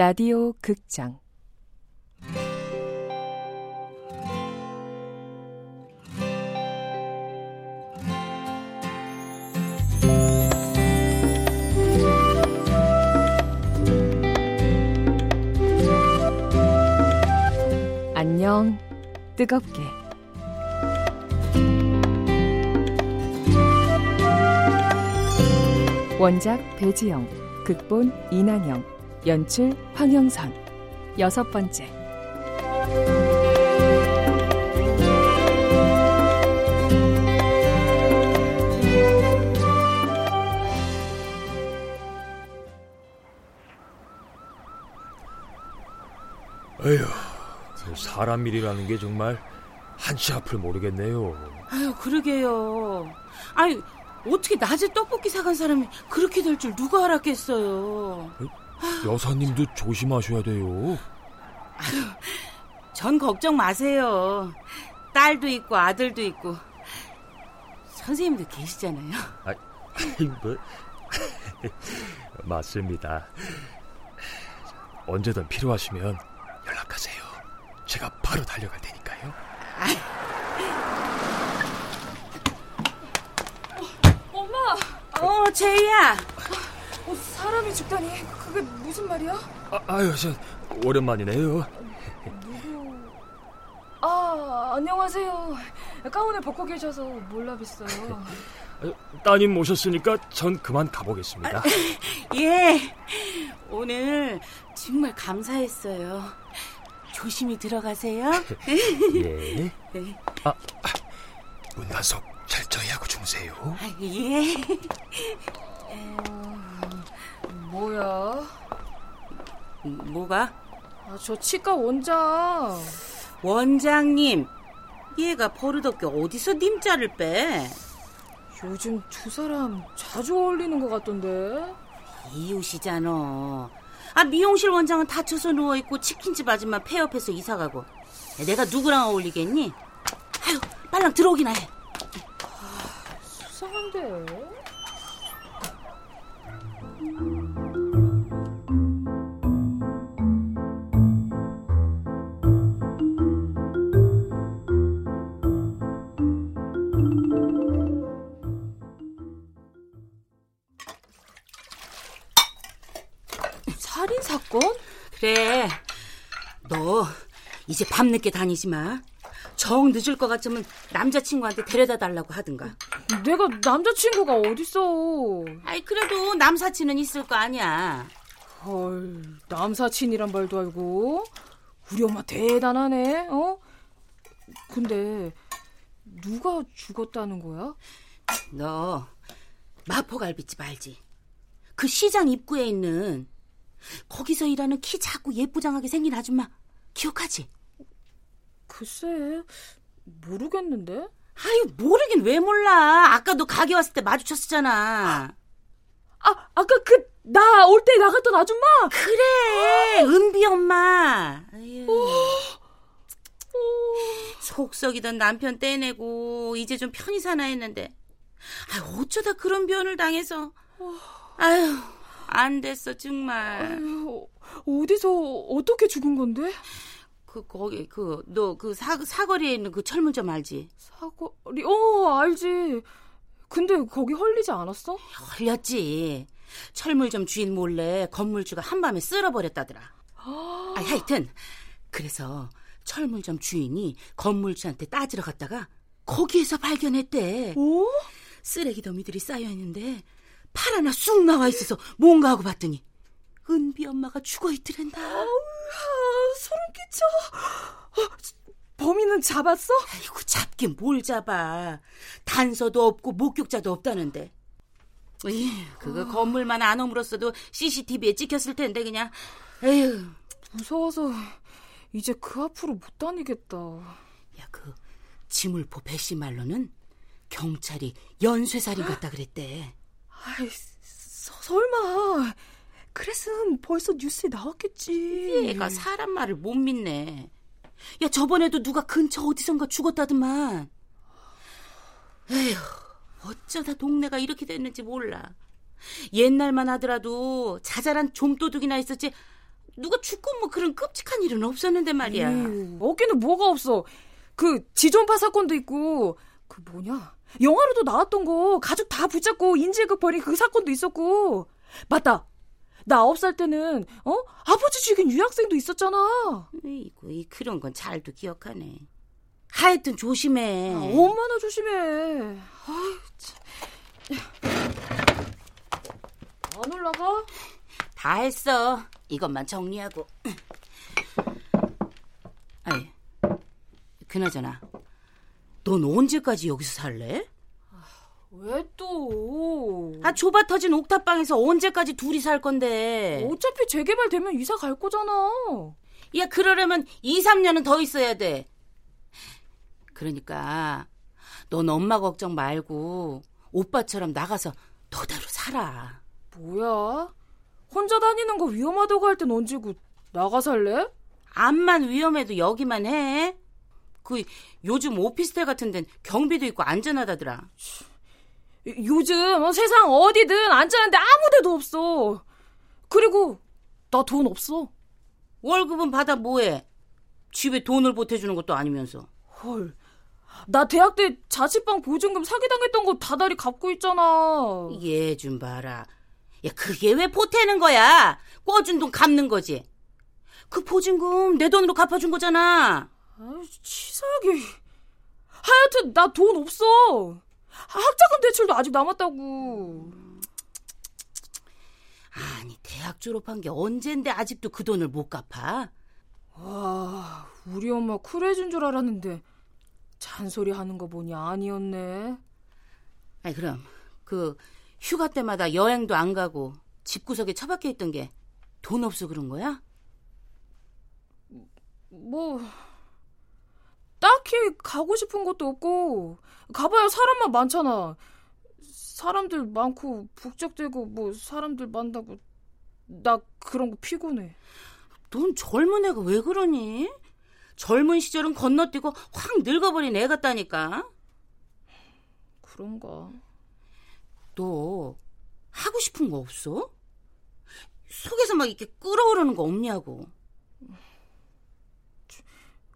라디오 극장. 안녕 뜨겁게. 원작 배지영 극본 이난영 연출 황영선 여섯 번째 에휴, 사람 일이라는 게 정말 한치 앞을 모르겠네요. 아유, 그러게요. 아니, 어떻게 낮에 떡볶이 사간 사람이 그렇게 될 줄 누가 알았겠어요. 여사님도 조심하셔야 돼요. 전 걱정 마세요. 딸도 있고 아들도 있고 선생님도 계시잖아요. 아, 뭐, 맞습니다. 언제든 필요하시면 연락하세요. 제가 바로 달려갈 테니까요. 엄마! 어, 제이야. 어, 사람이 죽다니 그게 무슨 말이야? 아, 아유, 저 오랜만이네요. 아 안녕하세요. 가운을 벗고 계셔서 몰라 뵀어요. 아유, 따님 모셨으니까 전 그만 가보겠습니다. 예. 오늘 정말 감사했어요. 조심히 들어가세요. 예. 네. 아, 문단속 철저히 하고 주무세요. 아, 예. 뭐야? 뭐가? 아, 저 치과 원장. 원장님. 얘가 버릇없게 어디서 님자를 빼? 요즘 두 사람 자주 어울리는 것 같던데. 이웃이잖아. 아, 미용실 원장은 다쳐서 누워 있고 치킨집 아줌마 폐업해서 이사 가고. 내가 누구랑 어울리겠니? 아유, 빨랑 들어오기나 해. 수상한데. 이제 밤늦게 다니지 마. 정 늦을 것 같으면 남자친구한테 데려다 달라고 하든가. 내가 남자친구가 어딨어. 아이 그래도 남사친은 있을 거 아니야. 헐, 남사친이란 말도 알고. 우리 엄마 대단하네, 어? 근데, 누가 죽었다는 거야? 너 마포갈비집 알지? 그 시장 입구에 있는 거기서 일하는 키 작고 예쁘장하게 생긴 아줌마 기억하지? 글쎄, 모르겠는데? 아유 모르긴 왜 몰라. 아까도 가게 왔을 때 마주쳤었잖아. 아, 아까 그, 나 올 때 나갔던 아줌마! 그래 은비 엄마. 아유. 속 썩이던 남편 떼내고 이제 좀 편히 사나 했는데 아 어쩌다 그런 변을 당해서 아유 안 됐어 정말 아유, 어디서, 어떻게 죽은 건데? 그 거기 그 너 그 사거리에 있는 그 철문점 알지 사거리, 어, 알지. 근데 거기 헐리지 않았어? 걸렸지 철물점 주인 몰래 건물주가 한밤에 쓸어버렸다더라 아 하여튼 그래서 철물점 주인이 건물주한테 따지러 갔다가 거기에서 발견했대 오? 쓰레기 더미들이 쌓여 있는데 팔 하나 쑥 나와 있어서 뭔가 하고 봤더니 은비 엄마가 죽어 있더란다 아, 소름 끼쳐. 어, 범인은 잡았어? 아이고 잡긴 뭘 잡아 단서도 없고 목격자도 없다는데 에휴, 그거 건물만 안 허물었어도 CCTV에 찍혔을 텐데 그냥 에휴 무서워서 이제 그 앞으로 못 다니겠다. 야 그 지물포 배씨 말로는 경찰이 연쇄살인 같다 그랬대 아이, 서, 설마. 그랬으면 벌써 뉴스에 나왔겠지. 얘가 사람 말을 못 믿네. 야, 저번에도 누가 근처 어디선가 죽었다더만. 에휴, 어쩌다 동네가 이렇게 됐는지 몰라. 옛날만 하더라도 자잘한 좀도둑이나 있었지. 누가 죽고 뭐 그런 끔찍한 일은 없었는데 말이야. 에휴, 없기는 뭐가 없어. 그 지존파 사건도 있고 그 뭐냐 영화로도 나왔던 거 가족 다 붙잡고 인질극 벌인 그 사건도 있었고 맞다. 나 아홉 살 때는 어 아버지 죽인 유학생도 있었잖아. 이고 이 그런 건 잘도 기억하네. 하여튼 조심해. 아, 얼마나 조심해. 아유, 참. 안 올라가? 다 했어. 이것만 정리하고. 아이, 그나저나, 넌 언제까지 여기서 살래? 왜 또? 아, 좁아 터진 옥탑방에서 언제까지 둘이 살 건데? 어차피 재개발되면 이사 갈 거잖아. 야, 그러려면 2, 3년은 더 있어야 돼. 그러니까, 넌 엄마 걱정 말고, 오빠처럼 나가서 너대로 살아. 뭐야? 혼자 다니는 거 위험하다고 할 땐 언제고 나가 살래? 암만 위험해도 여기만 해. 그 요즘 오피스텔 같은 데는 경비도 있고 안전하다더라. 요즘 어, 세상 어디든 안전한데 아무 데도 없어. 그리고 나 돈 없어. 월급은 받아 뭐해? 집에 돈을 보태주는 것도 아니면서. 헐. 나 대학 때 자취방 보증금 사기당했던 거 다달이 갚고 있잖아. 얘 좀 봐라. 야, 그게 왜 보태는 거야? 꿔준 돈 갚는 거지. 그 보증금 내 돈으로 갚아준 거잖아. 아, 치사하게. 하여튼 나 돈 없어. 학자금 대출도 아직 남았다고. 아니, 대학 졸업한 게 언젠데 아직도 그 돈을 못 갚아? 와, 우리 엄마 쿨해진 줄 알았는데 잔소리 하는 거 보니 아니었네. 아니, 그럼 그 휴가 때마다 여행도 안 가고 집구석에 처박혀 있던 게 돈 없어 그런 거야? 뭐 딱히 가고 싶은 것도 없고 가봐야 사람만 많잖아. 사람들 많고 북적대고 뭐 사람들 만나고 나 그런 거 피곤해. 넌 젊은 애가 왜 그러니? 젊은 시절은 건너뛰고 확 늙어버린 애 같다니까. 그런가? 너 하고 싶은 거 없어? 속에서 막 이렇게 끓어오르는 거 없냐고.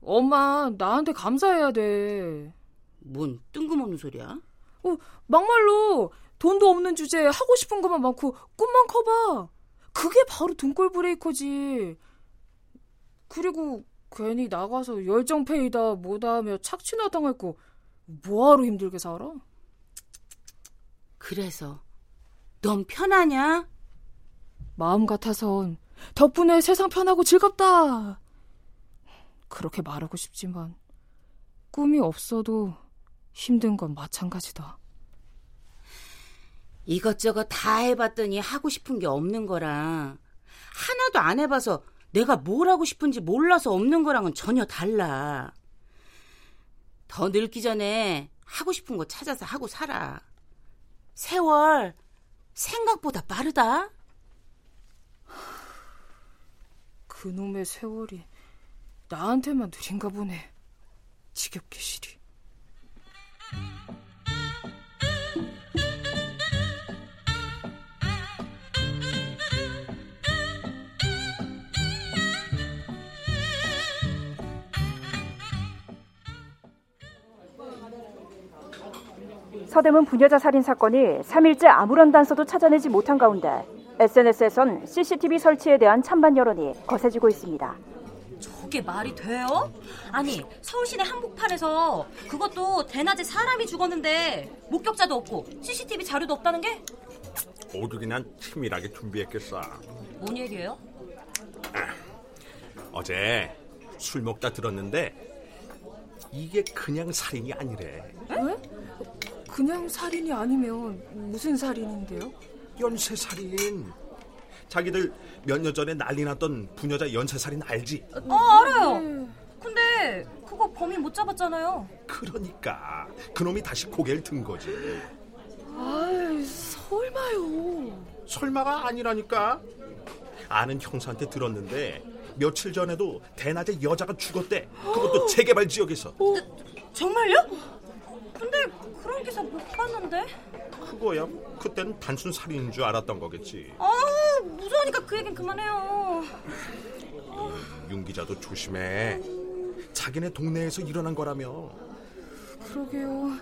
엄마 나한테 감사해야 돼. 뭔 뜬금없는 소리야? 어, 막말로 돈도 없는 주제에 하고 싶은 것만 많고 꿈만 커봐. 그게 바로 등골 브레이커지. 그리고 괜히 나가서 열정페이다 뭐다 하며 착취나 당할 거 뭐하러 힘들게 살아? 그래서 넌 편하냐? 마음 같아선 덕분에 세상 편하고 즐겁다. 그렇게 말하고 싶지만 꿈이 없어도 힘든 건 마찬가지다. 이것저것 다 해봤더니 하고 싶은 게 없는 거랑 하나도 안 해봐서 내가 뭘 하고 싶은지 몰라서 없는 거랑은 전혀 달라. 더 늙기 전에 하고 싶은 거 찾아서 하고 살아. 세월 생각보다 빠르다. 그놈의 세월이 나한테만 느린가 보네. 지겹게 시리. 서대문 부녀자 살인 사건이 3일째 아무런 단서도 찾아내지 못한 가운데 SNS에선 CCTV 설치에 대한 찬반 여론이 거세지고 있습니다. 저게 말이 돼요? 아니 서울시내 한복판에서 그것도 대낮에 사람이 죽었는데 목격자도 없고 CCTV 자료도 없다는 게? 모두 그냥 치밀하게 준비했겠어. 뭔 얘기예요? 어제 술 먹다 들었는데 이게 그냥 살인이 아니래. 그냥 살인이 아니면 무슨 살인인데요? 연쇄 살인. 자기들 몇 년 전에 난리 났던 부녀자 연쇄 살인 알지? 어 알아요. 근데 그거 범인 못 잡았잖아요. 그러니까 그놈이 다시 고개를 든 거지. 아이, 설마요. 설마가 아니라니까. 아는 형사한테 들었는데 며칠 전에도 대낮에 여자가 죽었대. 그것도 재개발 지역에서. 정말요? 근데 그런 기사 못 봤는데. 그거야. 그땐 단순 살인인 줄 알았던 거겠지. 아 무서워 뜨거우니까 그 얘긴 그만해요. 윤 기자도 조심해. 자기네 동네에서 일어난 거라며. 그러게요.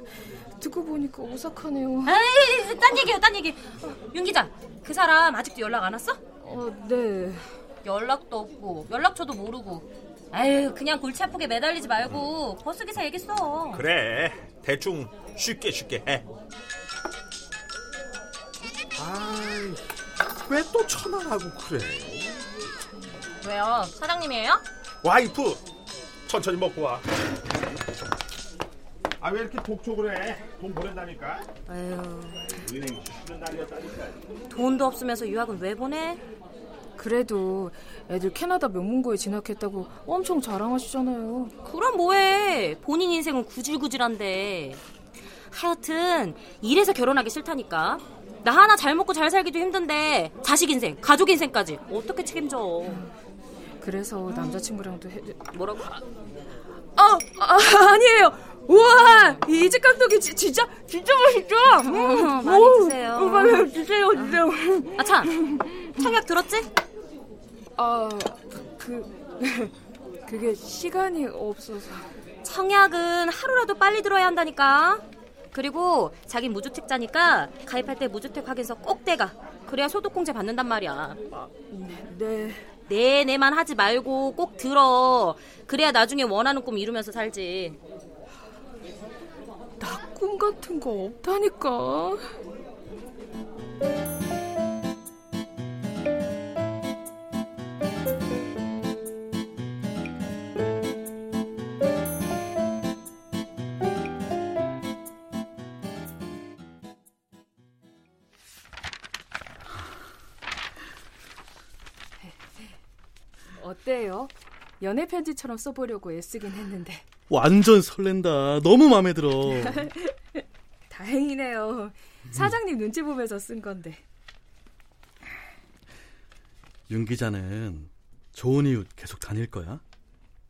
듣고 보니까 오싹하네요. 에이, 딴 얘기예요, 딴 얘기. 윤 기자, 그 사람 아직도 연락 안 왔어? 어, 네. 연락도 없고 연락처도 모르고. 아유, 그냥 골치 아프게 매달리지 말고 버스 기사 얘기 써. 그래. 대충 쉽게 쉽게 해. 왜또 전화하고 그래? 왜요? 사장님이에요? 와이프, 천천히 먹고 와. 아 왜 이렇게 독촉을 해? 돈 보낸다니까. 아유, 은행 쉬는 날이었다니까. 돈도 없으면서 유학은 왜 보내? 그래도 애들 캐나다 명문고에 진학했다고 엄청 자랑하시잖아요. 그럼 뭐해? 본인 인생은 구질구질한데. 하여튼 일해서 결혼하기 싫다니까. 나 하나 잘 먹고 잘 살기도 힘든데 자식 인생, 가족 인생까지 어떻게 책임져? 그래서 남자친구랑도 해... 뭐라고? 아, 아 아니에요. 우와 이집 깍두기 지, 진짜 진짜 맛있죠. 어, 많이 드세요. 어, 많이 드세요 진짜. 아 참, 청약 들었지? 아그 그게 시간이 없어서. 청약은 하루라도 빨리 들어야 한다니까. 그리고 자기 무주택자니까 가입할 때 무주택 확인서 꼭 떼가. 그래야 소득공제 받는단 말이야. 네. 네, 네만 하지 말고 꼭 들어. 그래야 나중에 원하는 꿈 이루면서 살지. 나 꿈 같은 거 없다니까. 어때요? 연애 편지처럼 써보려고 애쓰긴 했는데 완전 설렌다. 너무 마음에 들어. 다행이네요. 사장님 눈치 보면서 쓴 건데. 윤 기자는 좋은 이웃 계속 다닐 거야?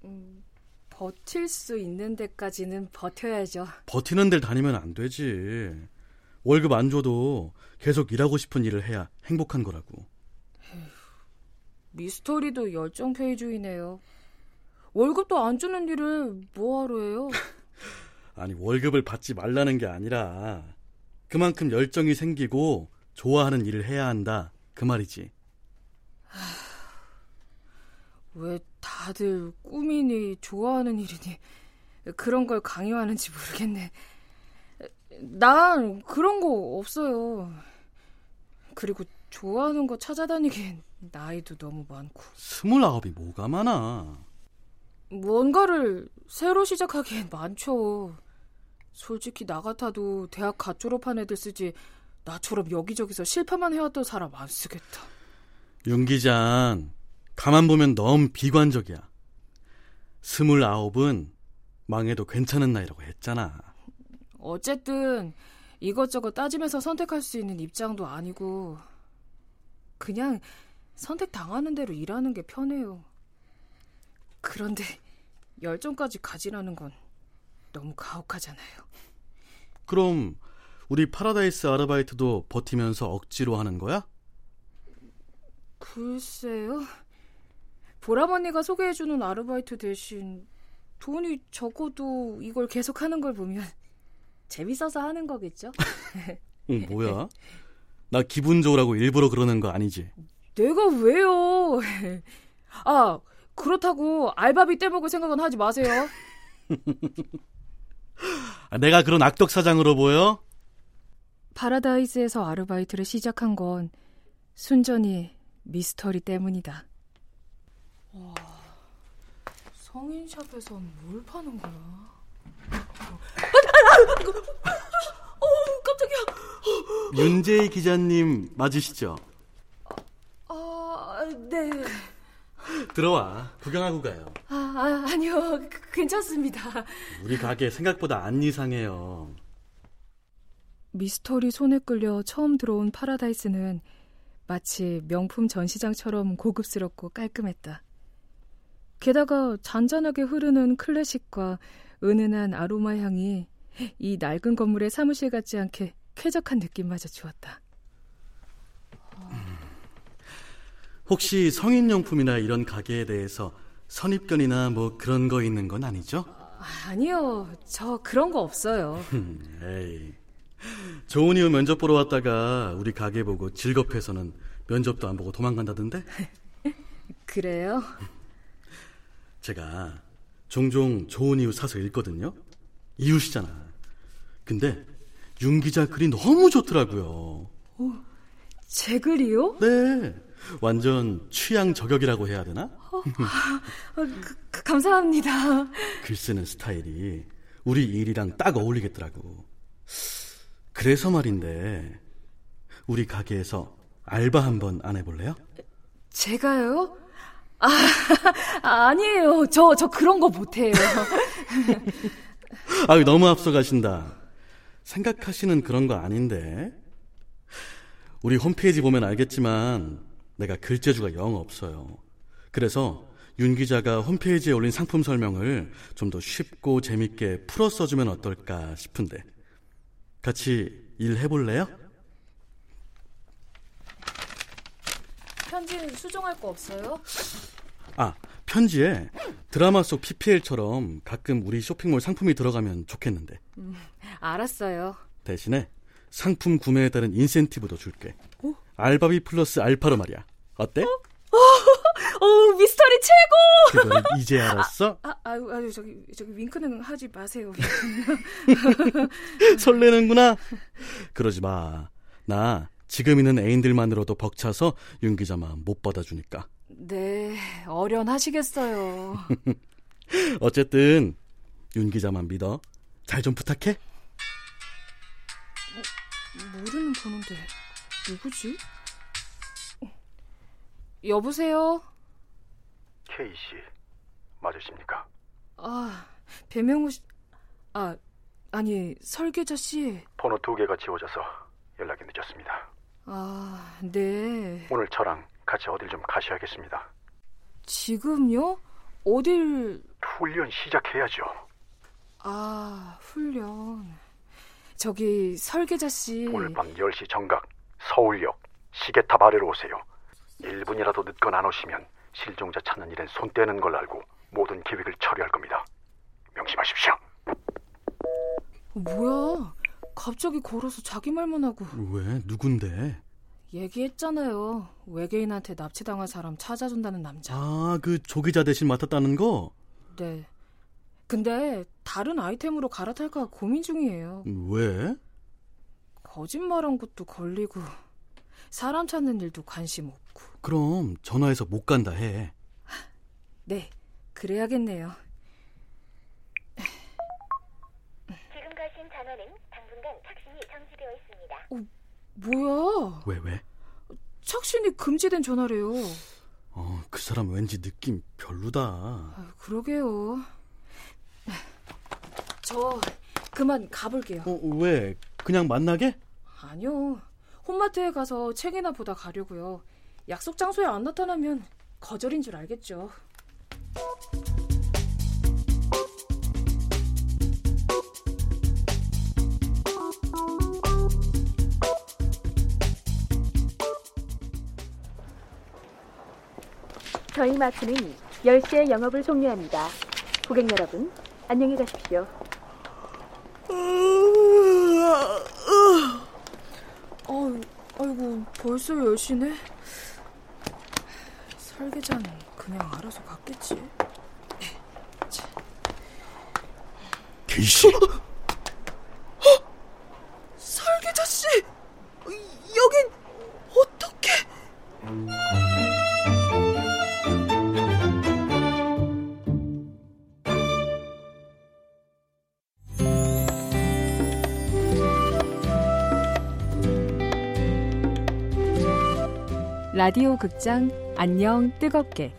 음, 버틸 수 있는 데까지는 버텨야죠. 버티는 데를 다니면 안 되지. 월급 안 줘도 계속 일하고 싶은 일을 해야 행복한 거라고. 미스터리도 열정 페이주의네요. 월급도 안 주는 일을 뭐하러 해요? 아니, 월급을 받지 말라는 게 아니라 그만큼 열정이 생기고 좋아하는 일을 해야 한다. 그 말이지. 왜 다들 꿈이니 좋아하는 일이니 그런 걸 강요하는지 모르겠네. 난 그런 거 없어요. 그리고 좋아하는 거 찾아다니기엔 나이도 너무 많고. 스물아홉이 뭐가 많아. 뭔가를 새로 시작하기엔 많죠. 솔직히 나 같아도 대학 갓 졸업한 애들 쓰지 나처럼 여기저기서 실패만 해왔던 사람 안 쓰겠다. 윤 기자는 가만 보면 너무 비관적이야. 스물아홉은 망해도 괜찮은 나이라고 했잖아. 어쨌든 이것저것 따지면서 선택할 수 있는 입장도 아니고 그냥 선택 당하는 대로 일하는 게 편해요. 그런데 열정까지 가지라는 건 너무 가혹하잖아요. 그럼 우리 파라다이스 아르바이트도 버티면서 억지로 하는 거야? 글쎄요. 보람 언니가 소개해주는 아르바이트 대신 돈이 적어도 이걸 계속 하는 걸 보면 재밌어서 하는 거겠죠? 어, 뭐야? 나 기분 좋으라고 일부러 그러는 거 아니지? 내가 왜요? 아, 그렇다고 알바비 떼먹을 생각은 하지 마세요. 아, 내가 그런 악덕 사장으로 보여? 파라다이스에서 아르바이트를 시작한 건 순전히 미스터리 때문이다. 와, 성인샵에선 뭘 파는 거야? 어, 깜짝이야. 윤재희 기자님 맞으시죠? 아, 네. 들어와 구경하고 가요. 아, 아 아니요, 그, 괜찮습니다. 우리 가게 생각보다 안 이상해요. 미스터리 손에 끌려 처음 들어온 파라다이스는 마치 명품 전시장처럼 고급스럽고 깔끔했다. 게다가 잔잔하게 흐르는 클래식과 은은한 아로마 향이 이 낡은 건물의 사무실 같지 않게 쾌적한 느낌마저 주었다. 혹시 성인용품이나 이런 가게에 대해서 선입견이나 뭐 그런 거 있는 건 아니죠? 아니요, 저 그런 거 없어요. 에이. 좋은 이유 면접 보러 왔다가 우리 가게 보고 즐겁해서는 면접도 안 보고 도망간다던데? 그래요? 제가 종종 좋은 이유 사서 읽거든요. 이웃이잖아. 근데 윤 기자 글이 너무 좋더라고요. 제 글이요? 네. 완전 취향 저격이라고 해야 되나? 어, 그, 그, 감사합니다. 글 쓰는 스타일이 우리 일이랑 딱 어울리겠더라고. 그래서 말인데 우리 가게에서 알바 한번 안 해볼래요? 제가요? 아, 아니에요. 저, 저 그런 거 못해요. 아유, 너무 앞서가신다. 생각하시는 그런 거 아닌데. 우리 홈페이지 보면 알겠지만 내가 글재주가 영 없어요. 그래서 윤 기자가 홈페이지에 올린 상품 설명을 좀 더 쉽고 재밌게 풀어 써주면 어떨까 싶은데. 같이 일 해볼래요? 편지 수정할 거 없어요? 아, 편지에 드라마 속 PPL처럼 가끔 우리 쇼핑몰 상품이 들어가면 좋겠는데. 음, 알았어요. 대신에 상품 구매에 따른 인센티브도 줄게. 어? 알바비 플러스 알파로 말이야. 어때? 어? 어, 미스터리 최고! 그걸 이제 알았어? 아, 아, 아유, 저기, 저기, 윙크는 하지 마세요. 설레는구나? 그러지 마. 나 지금 있는 애인들만으로도 벅차서 윤 기자 마음 못 받아주니까. 네, 어련하시겠어요. 어쨌든 윤 기자만 믿어. 잘 좀 부탁해. 어, 모르는 번호인데 누구지? 여보세요? K 씨 맞으십니까? 아, 배명우 씨. 아, 아니, 설계자 씨. 번호 두 개가 지워져서 연락이 늦었습니다. 아, 네. 오늘 저랑 같이 어딜 좀 가셔야겠습니다. 지금요? 어딜? 훈련 시작해야죠. 아, 훈련. 저기 설계자 씨. 오늘 밤 10시 정각 서울역 시계탑 아래로 오세요. 1분이라도 늦건 안 오시면 실종자 찾는 일엔 손 떼는 걸 알고 모든 계획을 처리할 겁니다. 명심하십시오. 뭐야? 갑자기 걸어서 자기 말만 하고. 왜? 누군데? 얘기했잖아요. 외계인한테 납치당한 사람 찾아준다는 남자. 아, 그 조기자 대신 맡았다는 거? 네. 근데 다른 아이템으로 갈아탈까 고민 중이에요. 왜? 거짓말한 것도 걸리고 사람 찾는 일도 관심 없고. 그럼 전화해서 못 간다 해. 네, 그래야겠네요. 지금 가신 전화는 당분간 착신이 정지되어 있습니다. 어, 뭐야? 왜 왜? 착신이 금지된 전화래요. 어, 그 사람 왠지 느낌 별로다. 아, 그러게요. 저 그만 가볼게요. 어, 왜? 그냥 만나게? 아니요. 홈마트에 가서 책이나 보다 가려고요. 약속 장소에 안 나타나면 거절인 줄 알겠죠. 저희 마트는 10시에 영업을 종료합니다. 고객 여러분, 안녕히 가십시오. 어, 아이고, 벌써 10시네? 설계자는 그냥 알아서 갔겠지. 케이 라디오 극장 안녕 뜨겁게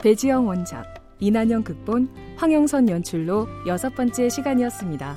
배지영 원작 이난영 극본 황영선 연출로 여섯 번째 시간이었습니다.